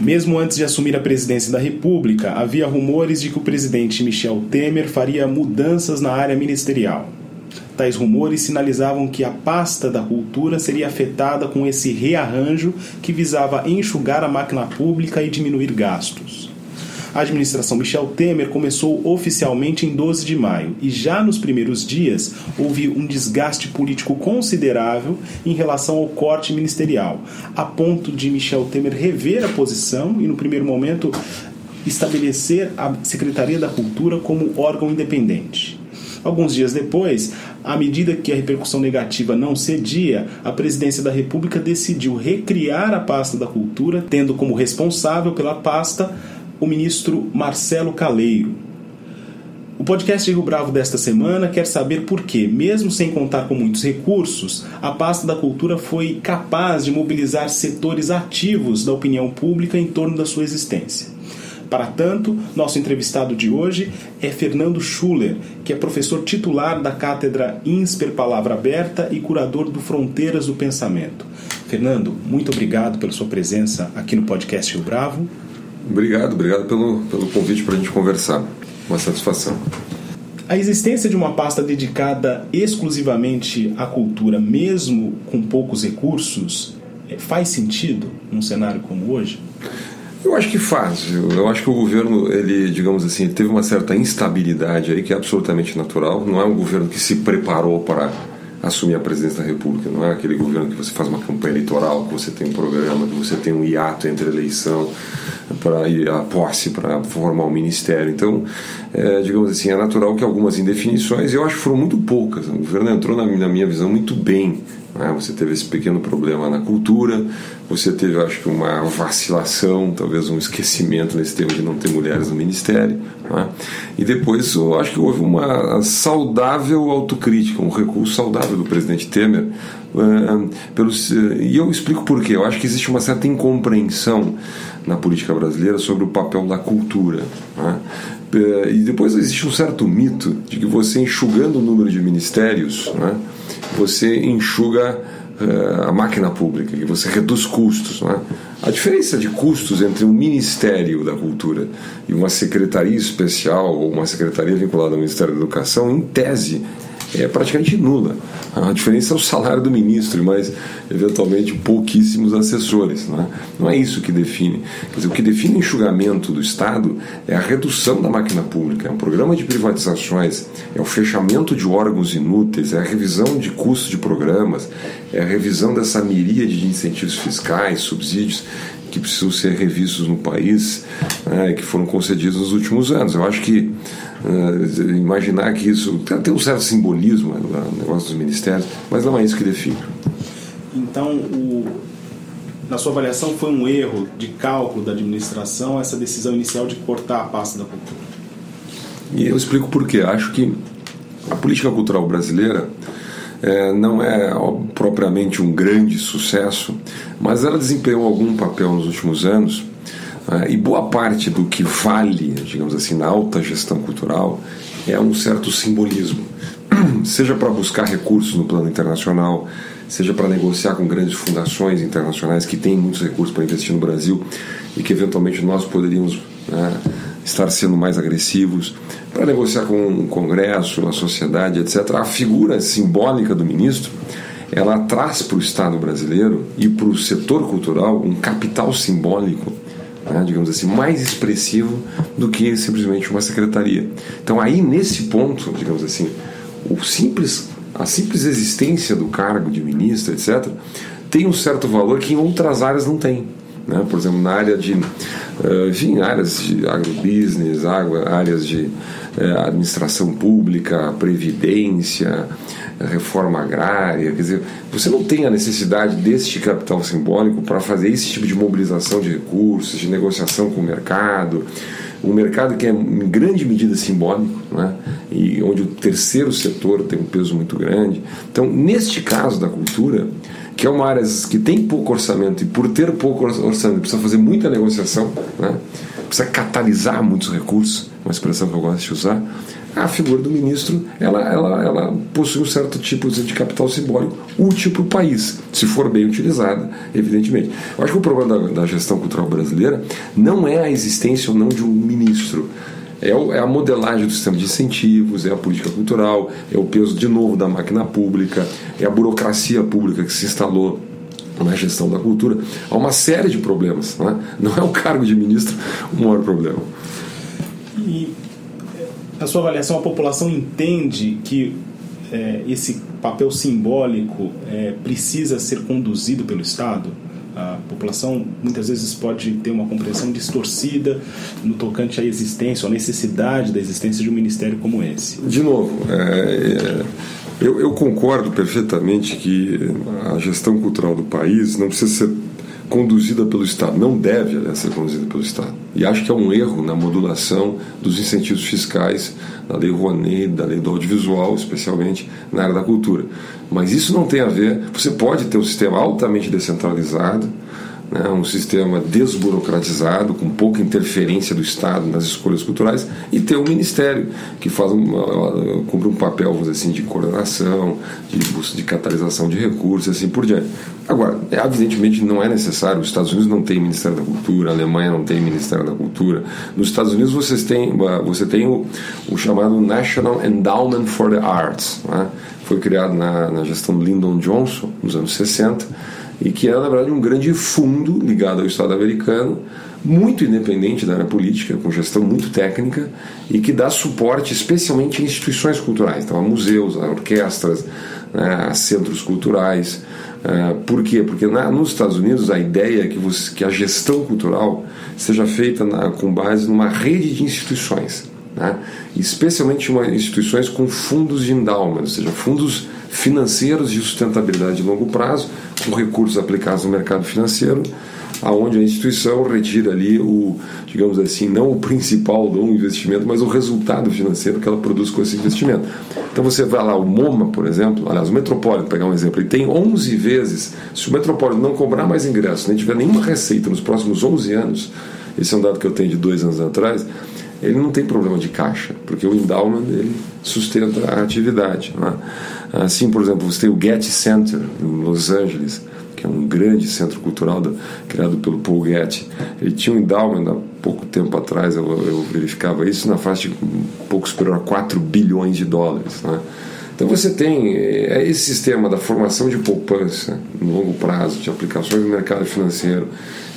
Mesmo antes de assumir a presidência da República, havia rumores de que o presidente Michel Temer faria mudanças na área ministerial. Tais rumores sinalizavam que a pasta da cultura seria afetada com esse rearranjo que visava enxugar a máquina pública e diminuir gastos. A administração Michel Temer começou oficialmente em 12 de maio e já nos primeiros dias houve um desgaste político considerável em relação ao corte ministerial, a ponto de Michel Temer rever a posição e, no primeiro momento, estabelecer a Secretaria da Cultura como órgão independente. Alguns dias depois, à medida que a repercussão negativa não cedia, a presidência da República decidiu recriar a pasta da cultura, tendo como responsável pela pasta o ministro Marcelo Caleiro. O podcast Rio Bravo desta semana quer saber por que, mesmo sem contar com muitos recursos, a pasta da cultura foi capaz de mobilizar setores ativos da opinião pública em torno da sua existência. Para tanto, nosso entrevistado de hoje é Fernando Schuller, que é professor titular da cátedra INSPER Palavra Aberta e curador do Fronteiras do Pensamento. Fernando, muito obrigado pela sua presença aqui no podcast Rio Bravo. Obrigado, obrigado pelo, pelo convite para a gente conversar. Uma satisfação. A existência de uma pasta dedicada exclusivamente à cultura, mesmo com poucos recursos, é, faz sentido num cenário como hoje? Eu acho que faz. Eu acho que o governo, ele, digamos assim, teve uma certa instabilidade aí que é absolutamente natural. Não é um governo que se preparou para assumir a presidência da República. Não é aquele governo que você faz uma campanha eleitoral, que você tem um programa, que você tem um hiato entre eleição para à posse, para formar um ministério. Então, é, digamos assim, é natural que algumas indefinições, eu acho que foram muito poucas. O governo entrou, na, na minha visão, muito bem. Né? Você teve esse pequeno problema na cultura, você teve, acho que, uma vacilação, talvez um esquecimento nesse tema de não ter mulheres no ministério. Né? E depois, eu acho que houve uma saudável autocrítica, um recurso saudável do presidente Temer. Uh, pelos, uh, e eu explico por quê. Eu acho que existe uma certa incompreensão na política brasileira sobre o papel da cultura. Né? E depois existe um certo mito de que você enxugando o número de ministérios, né, você enxuga uh, a máquina pública, que você reduz custos. Né? A diferença de custos entre um Ministério da Cultura e uma secretaria especial ou uma secretaria vinculada ao Ministério da Educação, em tese, é praticamente nula. A diferença é o salário do ministro, mas eventualmente pouquíssimos assessores. Não é, não é isso que define. Dizer, o que define o enxugamento do Estado é a redução da máquina pública, é um programa de privatizações, é o fechamento de órgãos inúteis, é a revisão de custos de programas, é a revisão dessa miríade de incentivos fiscais, subsídios que precisam ser revistos no país, né, que foram concedidos nos últimos anos. Eu acho que uh, imaginar que isso tem, tem um certo simbolismo né, no negócio dos ministérios, mas não é isso que define. Então, o, na sua avaliação, foi um erro de cálculo da administração essa decisão inicial de cortar a pasta da cultura? E eu explico por quê. Acho que a política cultural brasileira é, não é propriamente um grande sucesso, mas ela desempenhou algum papel nos últimos anos. É, e boa parte do que vale, digamos assim, na alta gestão cultural é um certo simbolismo, seja para buscar recursos no plano internacional, seja para negociar com grandes fundações internacionais que têm muitos recursos para investir no Brasil e que eventualmente nós poderíamos né, estar sendo mais agressivos, para negociar com o Congresso, a sociedade, etc. A figura simbólica do ministro ela traz para o Estado brasileiro e para o setor cultural um capital simbólico, né, digamos assim, mais expressivo do que simplesmente uma secretaria. Então aí nesse ponto, digamos assim, o simples, a simples existência do cargo de ministro, etc., tem um certo valor que em outras áreas não tem. Né? Por exemplo, na área de, eh, enfim, áreas de agrobusiness, áreas de eh, administração pública, previdência, reforma agrária, quer dizer, você não tem a necessidade deste capital simbólico para fazer esse tipo de mobilização de recursos, de negociação com o mercado, um mercado que é em grande medida simbólico, né? e onde o terceiro setor tem um peso muito grande. Então, neste caso da cultura, que é uma área que tem pouco orçamento e por ter pouco orçamento precisa fazer muita negociação, né? precisa catalisar muitos recursos, uma expressão que eu gosto de usar a figura do ministro ela, ela, ela possui um certo tipo de capital simbólico útil para o país, se for bem utilizada, evidentemente. Eu acho que o problema da, da, gestão cultural brasileira não é a existência ou não de um ministro. É, é a modelagem do sistema de incentivos, é a política cultural, é o peso de novo da máquina pública, é a burocracia pública que se instalou na gestão da cultura. Há uma série de problemas. Não é, não é o cargo de ministro o maior problema. E na sua avaliação, a população entende que é, esse papel simbólico é, precisa ser conduzido pelo Estado? A população muitas vezes pode ter uma compreensão distorcida no tocante à existência, à necessidade da existência de um ministério como esse. De novo, é, é eu, eu concordo perfeitamente que a gestão cultural do país não precisa ser conduzida pelo Estado. Não deve, aliás, ser conduzida pelo Estado. E acho que é um erro na modulação dos incentivos fiscais da Lei Rouanet, da Lei do Audiovisual, especialmente na área da cultura. Mas isso não tem a ver. Você pode ter um sistema altamente descentralizado né, um sistema desburocratizado, com pouca interferência do Estado nas escolhas culturais, e ter um ministério que faz uma, cumpre um papel, vamos dizer assim, de coordenação, de, de catalisação de recursos e assim por diante. Agora, evidentemente não é necessário, os Estados Unidos não tem Ministério da Cultura, a Alemanha não tem Ministério da Cultura. Nos Estados Unidos vocês têm, você tem o, o chamado National Endowment for the Arts, né? foi criado na, na gestão Lyndon Johnson, nos anos 60, e que era, é, na verdade, um grande fundo ligado ao Estado americano, muito independente da área política, com gestão muito técnica e que dá suporte especialmente a instituições culturais, então a museus, a orquestras, né, a centros culturais. Uh, por quê? Porque na, nos Estados Unidos a ideia é que, você, que a gestão cultural seja feita na, com base numa rede de instituições, né, especialmente uma, instituições com fundos de endowment, ou seja, fundos financeiros de sustentabilidade de longo prazo, com recursos aplicados no mercado financeiro, aonde a instituição retira ali o, digamos assim, não o principal do investimento, mas o resultado financeiro que ela produz com esse investimento. Então você vai lá, o MoMA, por exemplo, aliás, o Metropolitan, pegar um exemplo, ele tem 11 vezes, se o Metropolitan não cobrar mais ingressos, nem tiver nenhuma receita nos próximos 11 anos, esse é um dado que eu tenho de dois anos atrás, ele não tem problema de caixa, porque o endowment ele sustenta a atividade. É? Assim, por exemplo, você tem o Getty Center em Los Angeles, que é um grande centro cultural criado pelo Paul Getty. Ele tinha um endowment há pouco tempo atrás, eu, eu verificava isso, na faixa de um pouco superior a 4 bilhões de dólares. Né? Então você tem é esse sistema da formação de poupança no longo prazo, de aplicações no mercado financeiro,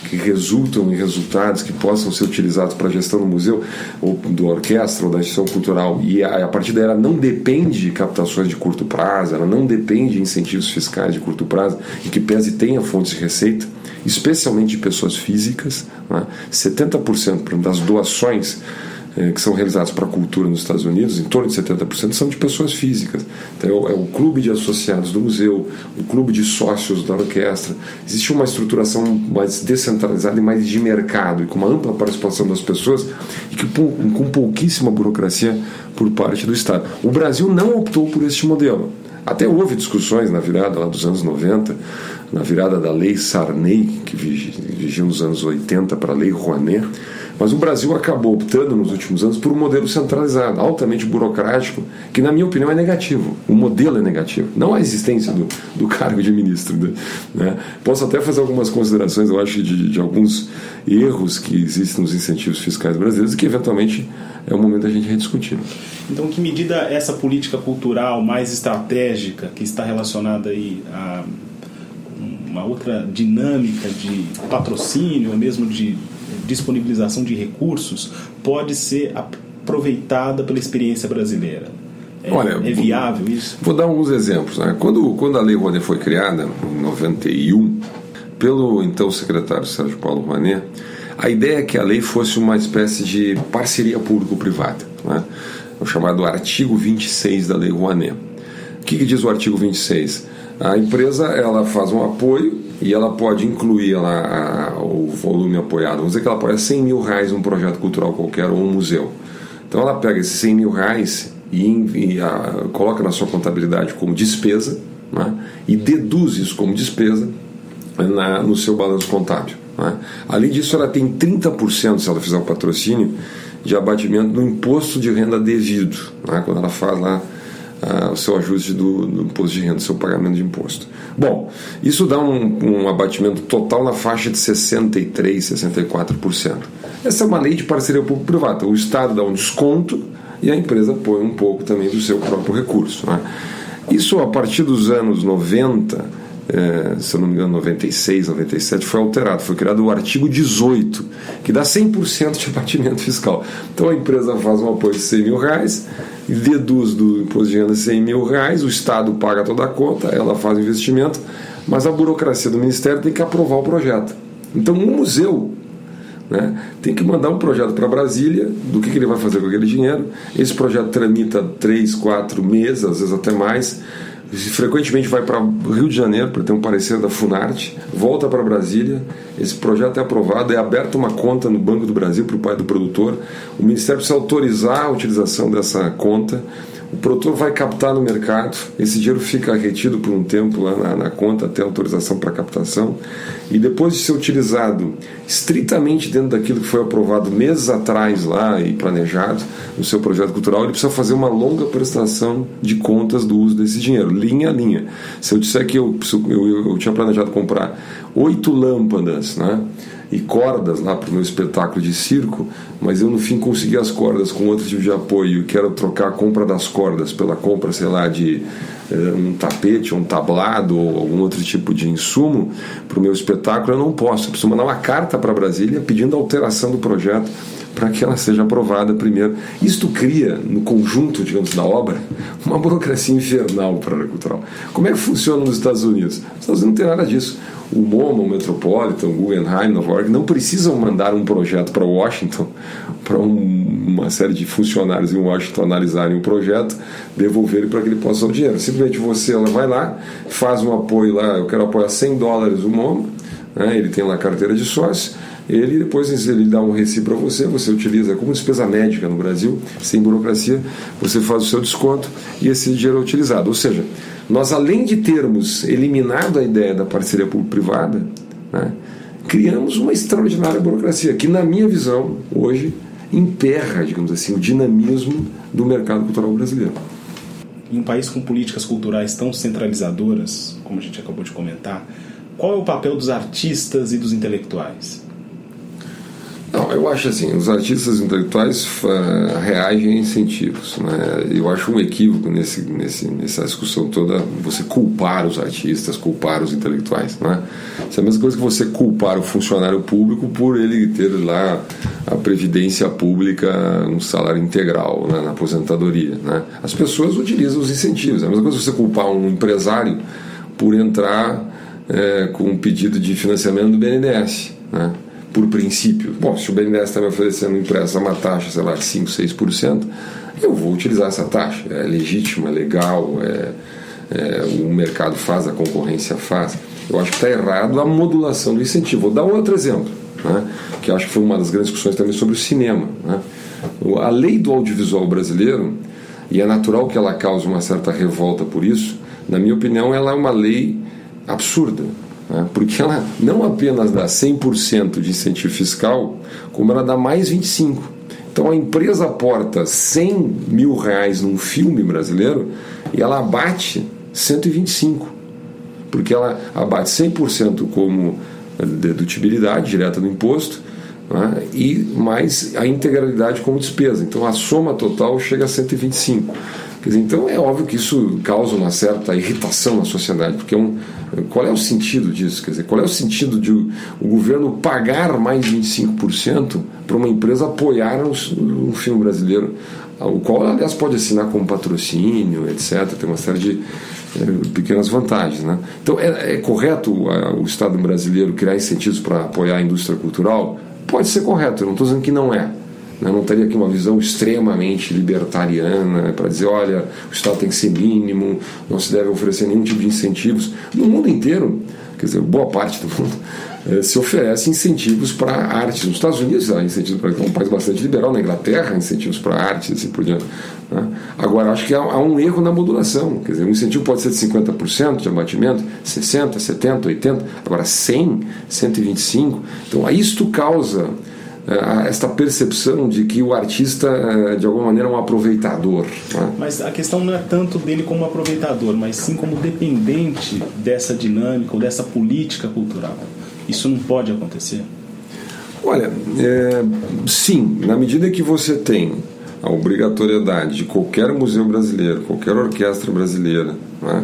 que resultam em resultados que possam ser utilizados para a gestão do museu, ou do orquestra, ou da instituição cultural, e a, a partir daí ela não depende de captações de curto prazo, ela não depende de incentivos fiscais de curto prazo, e que pese tenha fontes de receita, especialmente de pessoas físicas, né? 70% das doações é, que são realizados para a cultura nos Estados Unidos, em torno de 70% são de pessoas físicas. Então, é o, é o clube de associados do museu, o clube de sócios da orquestra. Existe uma estruturação mais descentralizada e mais de mercado, e com uma ampla participação das pessoas e que, com pouquíssima burocracia por parte do Estado. O Brasil não optou por este modelo. Até houve discussões na virada lá dos anos 90, na virada da lei Sarney, que vigia nos anos 80 para a lei Rouanet, mas o Brasil acabou optando nos últimos anos por um modelo centralizado, altamente burocrático, que, na minha opinião, é negativo. O modelo é negativo, não a existência do, do cargo de ministro. Né? Posso até fazer algumas considerações, eu acho, de, de alguns erros que existem nos incentivos fiscais brasileiros que, eventualmente, é o momento da gente rediscutir. Então, que medida essa política cultural mais estratégica, que está relacionada aí a uma outra dinâmica de patrocínio, ou mesmo de disponibilização de recursos pode ser aproveitada pela experiência brasileira? É, Olha, é viável isso? Vou dar alguns exemplos. Né? Quando, quando a Lei Rouanet foi criada, em 91, pelo então secretário Sérgio Paulo Rouanet, a ideia é que a lei fosse uma espécie de parceria público-privada, né? o chamado artigo 26 da Lei Rouanet. O que, que diz o artigo 26? A empresa ela faz um apoio e ela pode incluir lá a, o volume apoiado. Vamos dizer que ela apoia 100 mil reais num projeto cultural qualquer ou um museu. Então ela pega esses 100 mil reais e, e a, coloca na sua contabilidade como despesa né, e deduz isso como despesa na, no seu balanço contábil. Né. Além disso, ela tem 30%, se ela fizer o patrocínio, de abatimento do imposto de renda devido, né, quando ela faz lá uh, o seu ajuste do, do, imposto de renda, seu pagamento de imposto. Bom, isso dá um, um abatimento total na faixa de 63%, 64%. Essa é uma lei de parceria público-privada. O Estado dá um desconto e a empresa põe um pouco também do seu próprio recurso. Né? Isso a partir dos anos 90 é, se eu não me engano, 96, 97, foi alterado. Foi criado o artigo 18, que dá 100% de abatimento fiscal. Então a empresa faz um apoio de 100 mil reais, deduz do imposto de renda 100 mil reais, o Estado paga toda a conta, ela faz o investimento, mas a burocracia do Ministério tem que aprovar o projeto. Então um museu né, tem que mandar um projeto para Brasília do que, que, ele vai fazer com aquele dinheiro. Esse projeto tramita 3, 4 meses, às vezes até mais frequentemente vai para Rio de Janeiro para ter um parecer da Funarte, volta para Brasília, esse projeto é aprovado, é aberta uma conta no Banco do Brasil para o pai do produtor, o Ministério precisa autorizar a utilização dessa conta, o produtor vai captar no mercado, esse dinheiro fica retido por um tempo lá na, na conta até autorização para captação, e depois de ser utilizado estritamente dentro daquilo que foi aprovado meses atrás lá e planejado no seu projeto cultural, ele precisa fazer uma longa prestação de contas do uso desse dinheiro, linha a linha. Se eu disser que eu, eu, eu tinha planejado comprar oito lâmpadas, né? E cordas lá para o meu espetáculo de circo, mas eu no fim consegui as cordas com outro tipo de apoio e quero trocar a compra das cordas pela compra, sei lá, de eh, um tapete, um tablado ou algum outro tipo de insumo para o meu espetáculo, eu não posso. Eu preciso mandar uma carta para Brasília pedindo alteração do projeto para que ela seja aprovada primeiro. Isto cria, no conjunto, digamos, da obra, uma burocracia infernal para a área cultural. Como é que funciona nos Estados Unidos? Os Estados Unidos não tem nada disso o MoMA, o Metropolitan, o Guggenheim, Nova York, não precisam mandar um projeto para Washington, para um, uma série de funcionários em Washington analisarem o projeto, devolverem para que ele possa o dinheiro. Simplesmente você ela vai lá, faz um apoio lá, eu quero apoiar 100 dólares o MoMA, né, ele tem lá a carteira de sócio, ele depois ele dá um recibo para você, você utiliza como despesa médica no Brasil, sem burocracia, você faz o seu desconto e esse dinheiro é utilizado. Ou seja, nós, além de termos eliminado a ideia da parceria público-privada, né, criamos uma extraordinária burocracia que, na minha visão, hoje emperra, digamos assim, o dinamismo do mercado cultural brasileiro. Em um país com políticas culturais tão centralizadoras, como a gente acabou de comentar, qual é o papel dos artistas e dos intelectuais? Eu acho assim, os artistas intelectuais uh, reagem a incentivos. Né? Eu acho um equívoco nesse, nesse, nessa discussão toda você culpar os artistas, culpar os intelectuais. Né? Isso é a mesma coisa que você culpar o funcionário público por ele ter lá a previdência pública, um salário integral né? na aposentadoria. Né? As pessoas utilizam os incentivos. É a mesma coisa que você culpar um empresário por entrar é, com um pedido de financiamento do BNDES. Né? Por princípio, bom, se o BNDES está me oferecendo empréstimo a uma taxa, sei lá, de 5, 6%, eu vou utilizar essa taxa. É legítimo, é legal, é, é, o mercado faz, a concorrência faz. Eu acho que está errado a modulação do incentivo. Vou dar um outro exemplo, né, que acho que foi uma das grandes discussões também sobre o cinema. Né. A lei do audiovisual brasileiro, e é natural que ela cause uma certa revolta por isso, na minha opinião, ela é uma lei absurda né? porque ela não apenas dá 100% de incentivo fiscal, como ela dá mais 25%. Então a empresa aporta 100 mil reais num filme brasileiro e ela abate 125, porque ela abate 100% como dedutibilidade direta do imposto né? e mais a integralidade como despesa. Então a soma total chega a 125. Dizer, então é óbvio que isso causa uma certa irritação na sociedade, porque é um, qual é o sentido disso? Quer dizer, qual é o sentido de o, o governo pagar mais 25% para uma empresa apoiar um, um, filme brasileiro, o qual, aliás, pode assinar como patrocínio, etc. Tem uma série de é, pequenas vantagens. Né? Então, é, é correto o, o Estado brasileiro criar incentivos para apoiar a indústria cultural? Pode ser correto, eu não estou dizendo que não é. Né? não teria aqui uma visão extremamente libertariana para dizer, olha, o Estado tem que ser mínimo, não se deve oferecer nenhum tipo de incentivos. No mundo inteiro, quer dizer, boa parte do mundo, eh, se oferece incentivos para artes. Nos Estados Unidos há incentivos para é um país bastante liberal, na Inglaterra incentivos para artes e assim por diante. Né? Agora, acho que há, há, um erro na modulação. Quer dizer, um incentivo pode ser de 50% de abatimento, 60%, 70%, 80%, agora 100%, 125%. Então, isto causa esta percepção de que o artista, uh, de alguma maneira, é um aproveitador. Né? Mas a questão não é tanto dele como aproveitador, mas sim como dependente dessa dinâmica ou dessa política cultural. Isso não pode acontecer? Olha, é, sim, na medida que você tem a obrigatoriedade de qualquer museu brasileiro, qualquer orquestra brasileira, né,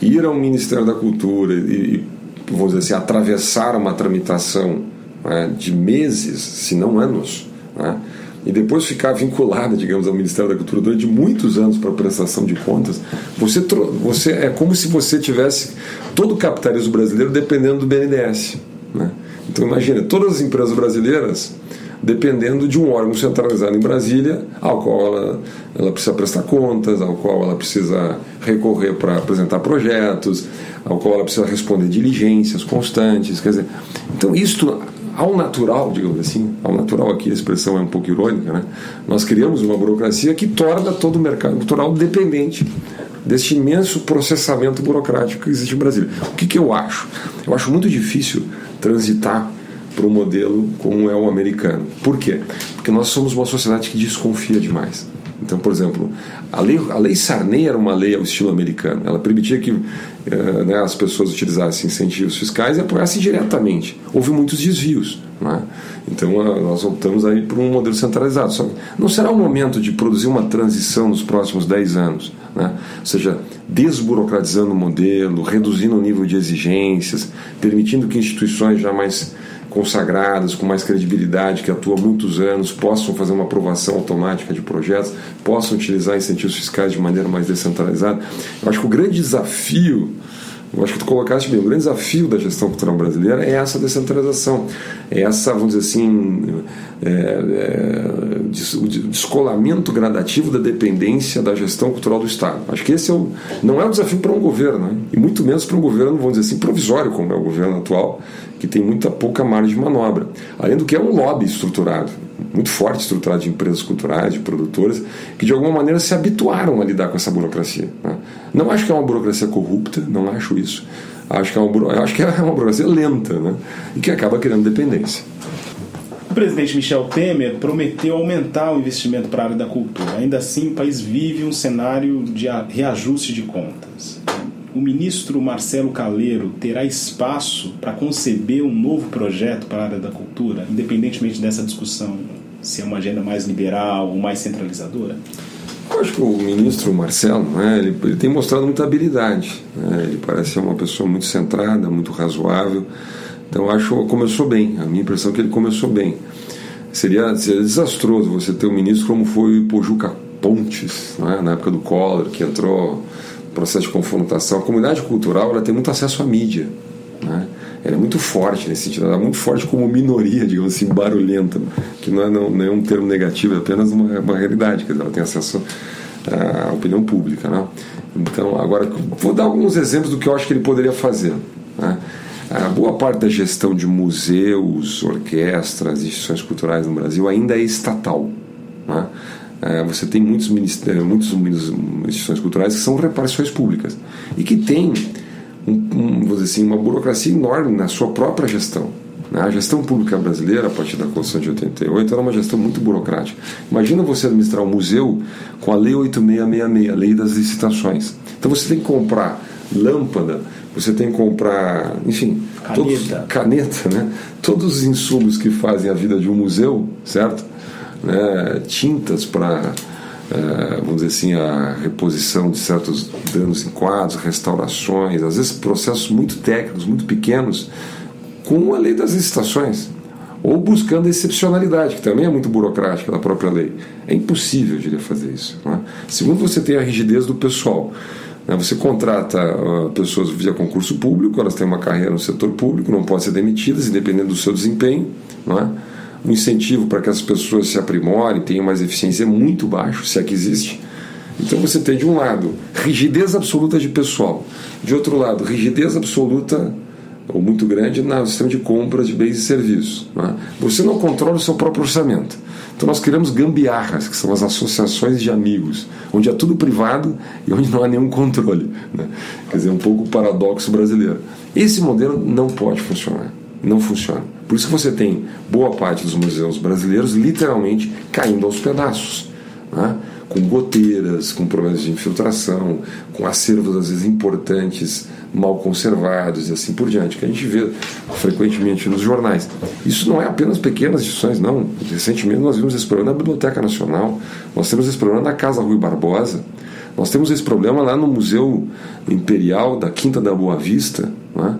ir ao Ministério da Cultura e, vamos dizer assim, atravessar uma tramitação né, de meses, se não anos, né, e depois ficar vinculada, digamos, ao Ministério da Cultura durante muitos anos para prestação de contas, você, você é como se você tivesse todo o capitalismo brasileiro dependendo do BNDES. Né? Então imagina, todas as empresas brasileiras dependendo de um órgão centralizado em Brasília, ao qual ela, ela precisa prestar contas, ao qual ela precisa recorrer para apresentar projetos, ao qual ela precisa responder diligências constantes. Quer dizer, então isto ao natural, digamos assim, ao natural aqui a expressão é um pouco irônica, né? Nós criamos uma burocracia que torna todo o mercado cultural dependente deste imenso processamento burocrático que existe no Brasil. O que, que eu acho? Eu acho muito difícil transitar para um modelo como é o americano. Por quê? Porque nós somos uma sociedade que desconfia demais. Então, por exemplo, a lei, a lei Sarney era uma lei ao estilo americano. Ela permitia que eh, né, as pessoas utilizassem incentivos fiscais e apoiassem diretamente. Houve muitos desvios. Né? Então, nós optamos aí por um modelo centralizado. Só não será o momento de produzir uma transição nos próximos 10 anos. Né? Ou seja, desburocratizando o modelo, reduzindo o nível de exigências, permitindo que instituições já mais consagradas, com mais credibilidade, que atuam há muitos anos, possam fazer uma aprovação automática de projetos, possam utilizar incentivos fiscais de maneira mais descentralizada. Eu acho que o grande desafio eu acho que tu colocaste bem, o grande desafio da gestão cultural brasileira é essa descentralização, é essa, vamos dizer assim, é, é, o descolamento gradativo da dependência da gestão cultural do Estado. Acho que esse é o, não é um desafio para um governo, né? e muito menos para um governo, vamos dizer assim, provisório, como é o governo atual, que tem muita pouca margem de manobra. Além do que é um lobby estruturado, muito forte estruturado de empresas culturais, de produtoras, que de alguma maneira se habituaram a lidar com essa burocracia. Né? Não acho que é uma burocracia corrupta, não acho isso. Acho que é uma, acho que é uma burocracia lenta né? e que acaba criando dependência. O presidente Michel Temer prometeu aumentar o investimento para a área da cultura. Ainda assim, o país vive um cenário de reajuste de contas o ministro Marcelo Caleiro terá espaço para conceber um novo projeto para a área da cultura, independentemente dessa discussão se é uma agenda mais liberal ou mais centralizadora? Eu acho que o ministro Marcelo, né, ele, ele tem mostrado muita habilidade. Né, ele parece ser uma pessoa muito centrada, muito razoável. Então acho que começou bem. A minha impressão é que ele começou bem. Seria, seria desastroso você ter um ministro como foi o Pojuca Pontes, né, na época do Collor, que entrou processo de confrontação. A comunidade cultural ela tem muito acesso à mídia. Né? Ela é muito forte nesse sentido, ela é muito forte como minoria, digamos assim, barulhenta, que não é, não, é um termo negativo, é apenas uma, uma realidade, quer dizer, ela tem acesso à opinião pública. Né? Então, agora, vou dar alguns exemplos do que eu acho que ele poderia fazer. Né? A boa parte da gestão de museus, orquestras, instituições culturais no Brasil ainda é estatal. Né? É, você tem muitos, muitos instituições culturais que são reparações públicas e que têm um, um, vou dizer assim, uma burocracia enorme na sua própria gestão. Né? A gestão pública brasileira, a partir da Constituição de 88, era uma gestão muito burocrática. Imagina você administrar um museu com a Lei 8666, a Lei das Licitações. Então você tem que comprar lâmpada, você tem que comprar, enfim, caneta, todos, caneta né? todos os insumos que fazem a vida de um museu, certo? né, tintas para, é, vamos dizer assim, a reposição de certos danos em quadros, restaurações, às vezes processos muito técnicos, muito pequenos, com a lei das licitações. Ou buscando a excepcionalidade, que também é muito burocrática da própria lei. É impossível, eu diria, fazer isso. É? Segundo, você tem a rigidez do pessoal. Né? Você contrata uh, pessoas via concurso público, elas têm uma carreira no setor público, não podem ser demitidas, independente do seu desempenho. Não é? O incentivo para que as pessoas se aprimorem, tenham mais eficiência é muito baixo, se é que existe. Então você tem de um lado rigidez absoluta de pessoal, de outro lado rigidez absoluta ou muito grande no sistema de compras de bens e serviços. Não é? Você não controla o seu próprio orçamento. Então nós criamos gambiarras, que são as associações de amigos, onde é tudo privado e onde não há nenhum controle. Né? Quer dizer, um pouco o paradoxo brasileiro. Esse modelo não pode funcionar. Não funciona. Por isso que você tem boa parte dos museus brasileiros literalmente caindo aos pedaços. Né? com goteiras, com problemas de infiltração, com acervos às vezes importantes, mal conservados e assim por diante, que a gente vê frequentemente nos jornais. Isso não é apenas pequenas instituições, não. Recentemente nós vimos esse problema na Biblioteca Nacional, nós temos esse problema na Casa Rui Barbosa, nós temos esse problema lá no Museu Imperial da Quinta da Boa Vista, né?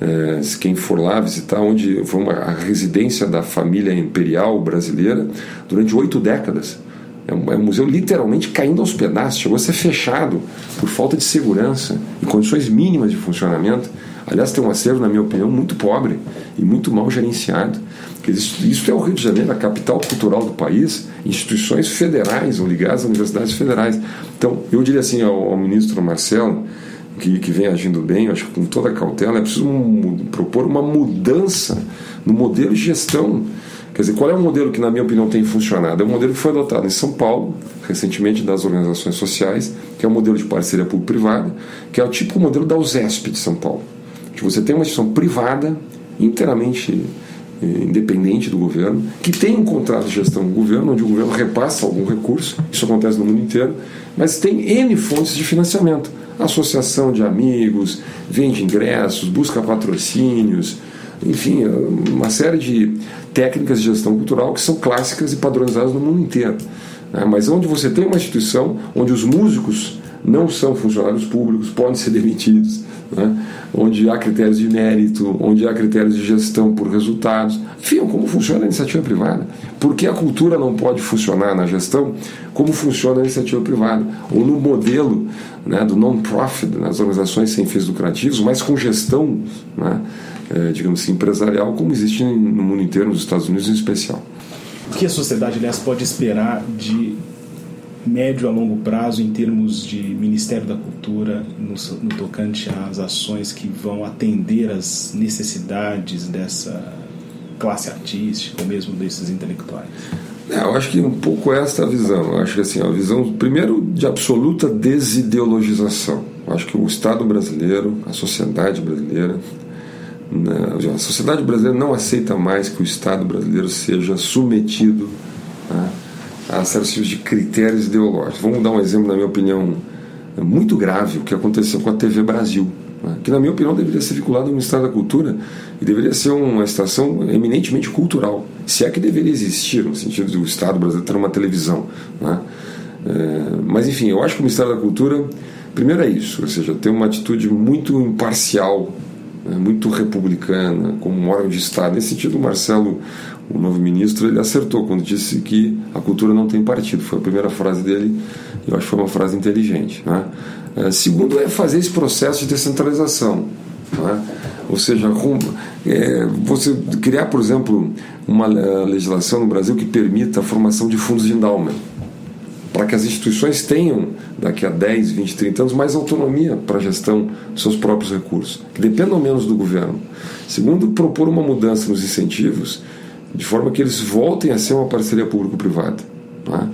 É, quem for lá visitar, onde foi uma, a residência da família imperial brasileira durante oito décadas. É um, é um museu literalmente caindo aos pedaços, chegou a ser fechado por falta de segurança e condições mínimas de funcionamento. Aliás, tem um acervo, na minha opinião, muito pobre e muito mal gerenciado. Isso, isso é o Rio de Janeiro, a capital cultural do país, instituições federais ou ligadas a universidades federais. Então, eu diria assim ao, ao ministro Marcelo, que, que vem agindo bem, acho que com toda cautela, é preciso um, propor uma mudança no modelo de gestão Quer dizer, qual é o modelo que, na minha opinião, tem funcionado? É um modelo que foi adotado em São Paulo, recentemente, das organizações sociais, que é o modelo de parceria público-privada, que é o tipo modelo da USESP de São Paulo. Que você tem uma instituição privada, inteiramente eh, independente do governo, que tem um contrato de gestão com o governo, onde o governo repassa algum recurso, isso acontece no mundo inteiro, mas tem N fontes de financiamento. Associação de amigos, vende ingressos, busca patrocínios, enfim, uma série de técnicas de gestão cultural que são clássicas e padronizadas no mundo inteiro. Né? Mas onde você tem uma instituição onde os músicos não são funcionários públicos, podem ser demitidos, né? onde há critérios de mérito, onde há critérios de gestão por resultados. Enfim, como funciona a iniciativa privada. Por que a cultura não pode funcionar na gestão como funciona a iniciativa privada? Ou no modelo né, do non-profit, nas organizações sem fins lucrativos, mas com gestão. Né? é, digamos assim, empresarial, como existe no mundo inteiro, nos Estados Unidos em especial. O que a sociedade, aliás, pode esperar de médio a longo prazo em termos de Ministério da Cultura no, no tocante às ações que vão atender às necessidades dessa classe artística ou mesmo desses intelectuais? É, eu acho que um pouco esta a visão. Eu acho que assim, a visão, primeiro, de absoluta desideologização. Eu acho que o Estado brasileiro, a sociedade brasileira, a sociedade brasileira não aceita mais que o Estado brasileiro seja submetido a, a certos tipos de critérios ideológicos. Vamos dar um exemplo, na minha opinião, muito grave, o que aconteceu com a TV Brasil, né? que, na minha opinião, deveria ser vinculado ao Ministério da Cultura e deveria ser uma estação eminentemente cultural, se é que deveria existir, no sentido do Estado brasileiro ter uma televisão. Né? É, mas, enfim, eu acho que o Ministério da Cultura, primeiro é isso, ou seja, ter uma atitude muito imparcial né, muito republicana, como um órgão de Estado. Nesse sentido, o Marcelo, o novo ministro, ele acertou quando disse que a cultura não tem partido. Foi a primeira frase dele, eu acho que foi uma frase inteligente. Né? É, segundo, é fazer esse processo de descentralização. Né? Ou seja, é, você criar, por exemplo, uma é, legislação no Brasil que permita a formação de fundos de endowment para que as instituições tenham, daqui a 10, 20, 30 anos, mais autonomia para a gestão dos seus próprios recursos, que dependam menos do governo. Segundo, propor uma mudança nos incentivos, de forma que eles voltem a ser uma parceria público-privada. Tá?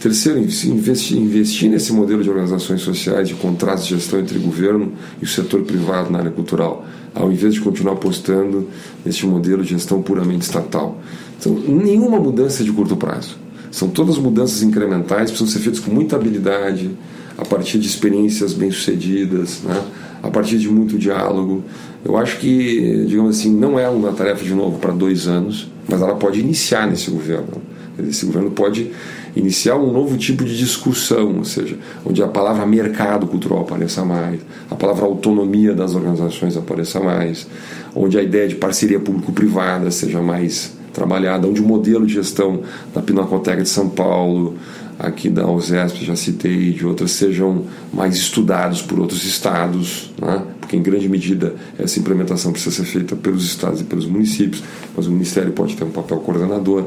Terceiro, investir, investir nesse modelo de organizações sociais, de contratos de gestão entre governo e o setor privado na área cultural, ao invés de continuar apostando nesse modelo de gestão puramente estatal. Então, nenhuma mudança de curto prazo. São todas mudanças incrementais, precisam ser feitas com muita habilidade, a partir de experiências bem-sucedidas, né? a partir de muito diálogo. Eu acho que, digamos assim, não é uma tarefa de novo para dois anos, mas ela pode iniciar nesse governo. Esse governo pode iniciar um novo tipo de discussão, ou seja, onde a palavra mercado cultural apareça mais, a palavra autonomia das organizações apareça mais, onde a ideia de parceria público-privada seja mais trabalhada, onde o modelo de gestão da Pinacoteca de São Paulo, aqui da USESP, já citei, de outras, sejam mais estudados por outros estados, né? porque em grande medida essa implementação precisa ser feita pelos estados e pelos municípios, mas o Ministério pode ter um papel coordenador.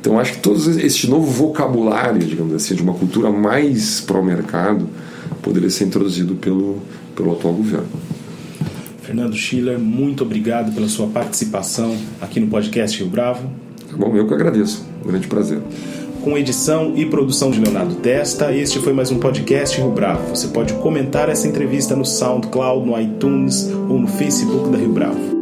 Então acho que todo este novo vocabulário, digamos assim, de uma cultura mais pró-mercado, poderia ser introduzido pelo, pelo atual governo. Fernando Schiller, muito obrigado pela sua participação aqui no podcast Rio Bravo. Tá bom, eu que agradeço. Um grande prazer. Com edição e produção de Leonardo Testa, este foi mais um podcast Rio Bravo. Você pode comentar essa entrevista no SoundCloud, no iTunes ou no Facebook da Rio Bravo.